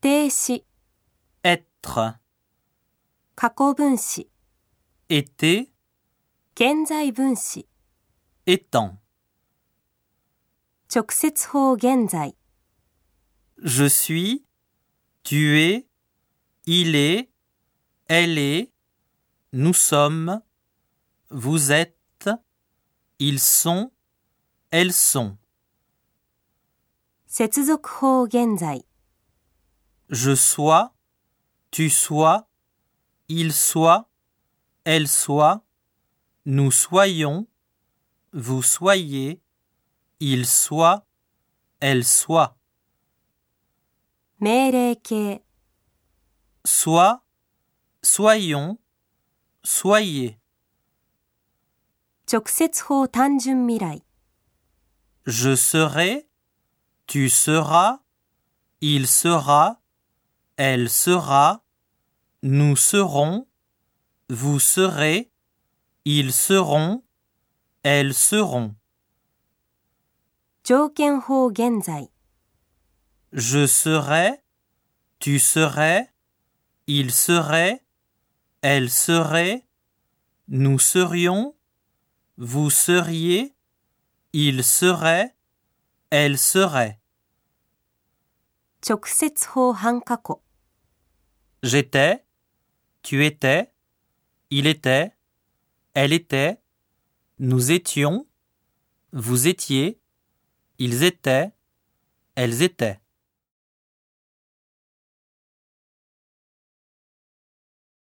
定词、 être, 过去分词、 était, 现在分词、 étant. 直接法现在、 Je suis, tu es, il est, elle est, nous sommes, vous êtes, ils sont, elles sont. 接続法现在、 je sois, tu sois, il soit, elle soit, nous soyons, vous soyez, il soit, elle soit. Soit, sois, soyons, soyez. Je serai, tu seras, il sera, elle sera, nous serons, vous serez, ils seront, elles seront. 条件法现在、 Je serai, tu serais, il serait, elle serait, nous serions, vous seriez, il serait, elle serait. 直接法半过去、 J'étais, tu étais, il était, elle était, nous étions, vous étiez, ils étaient, elles étaient.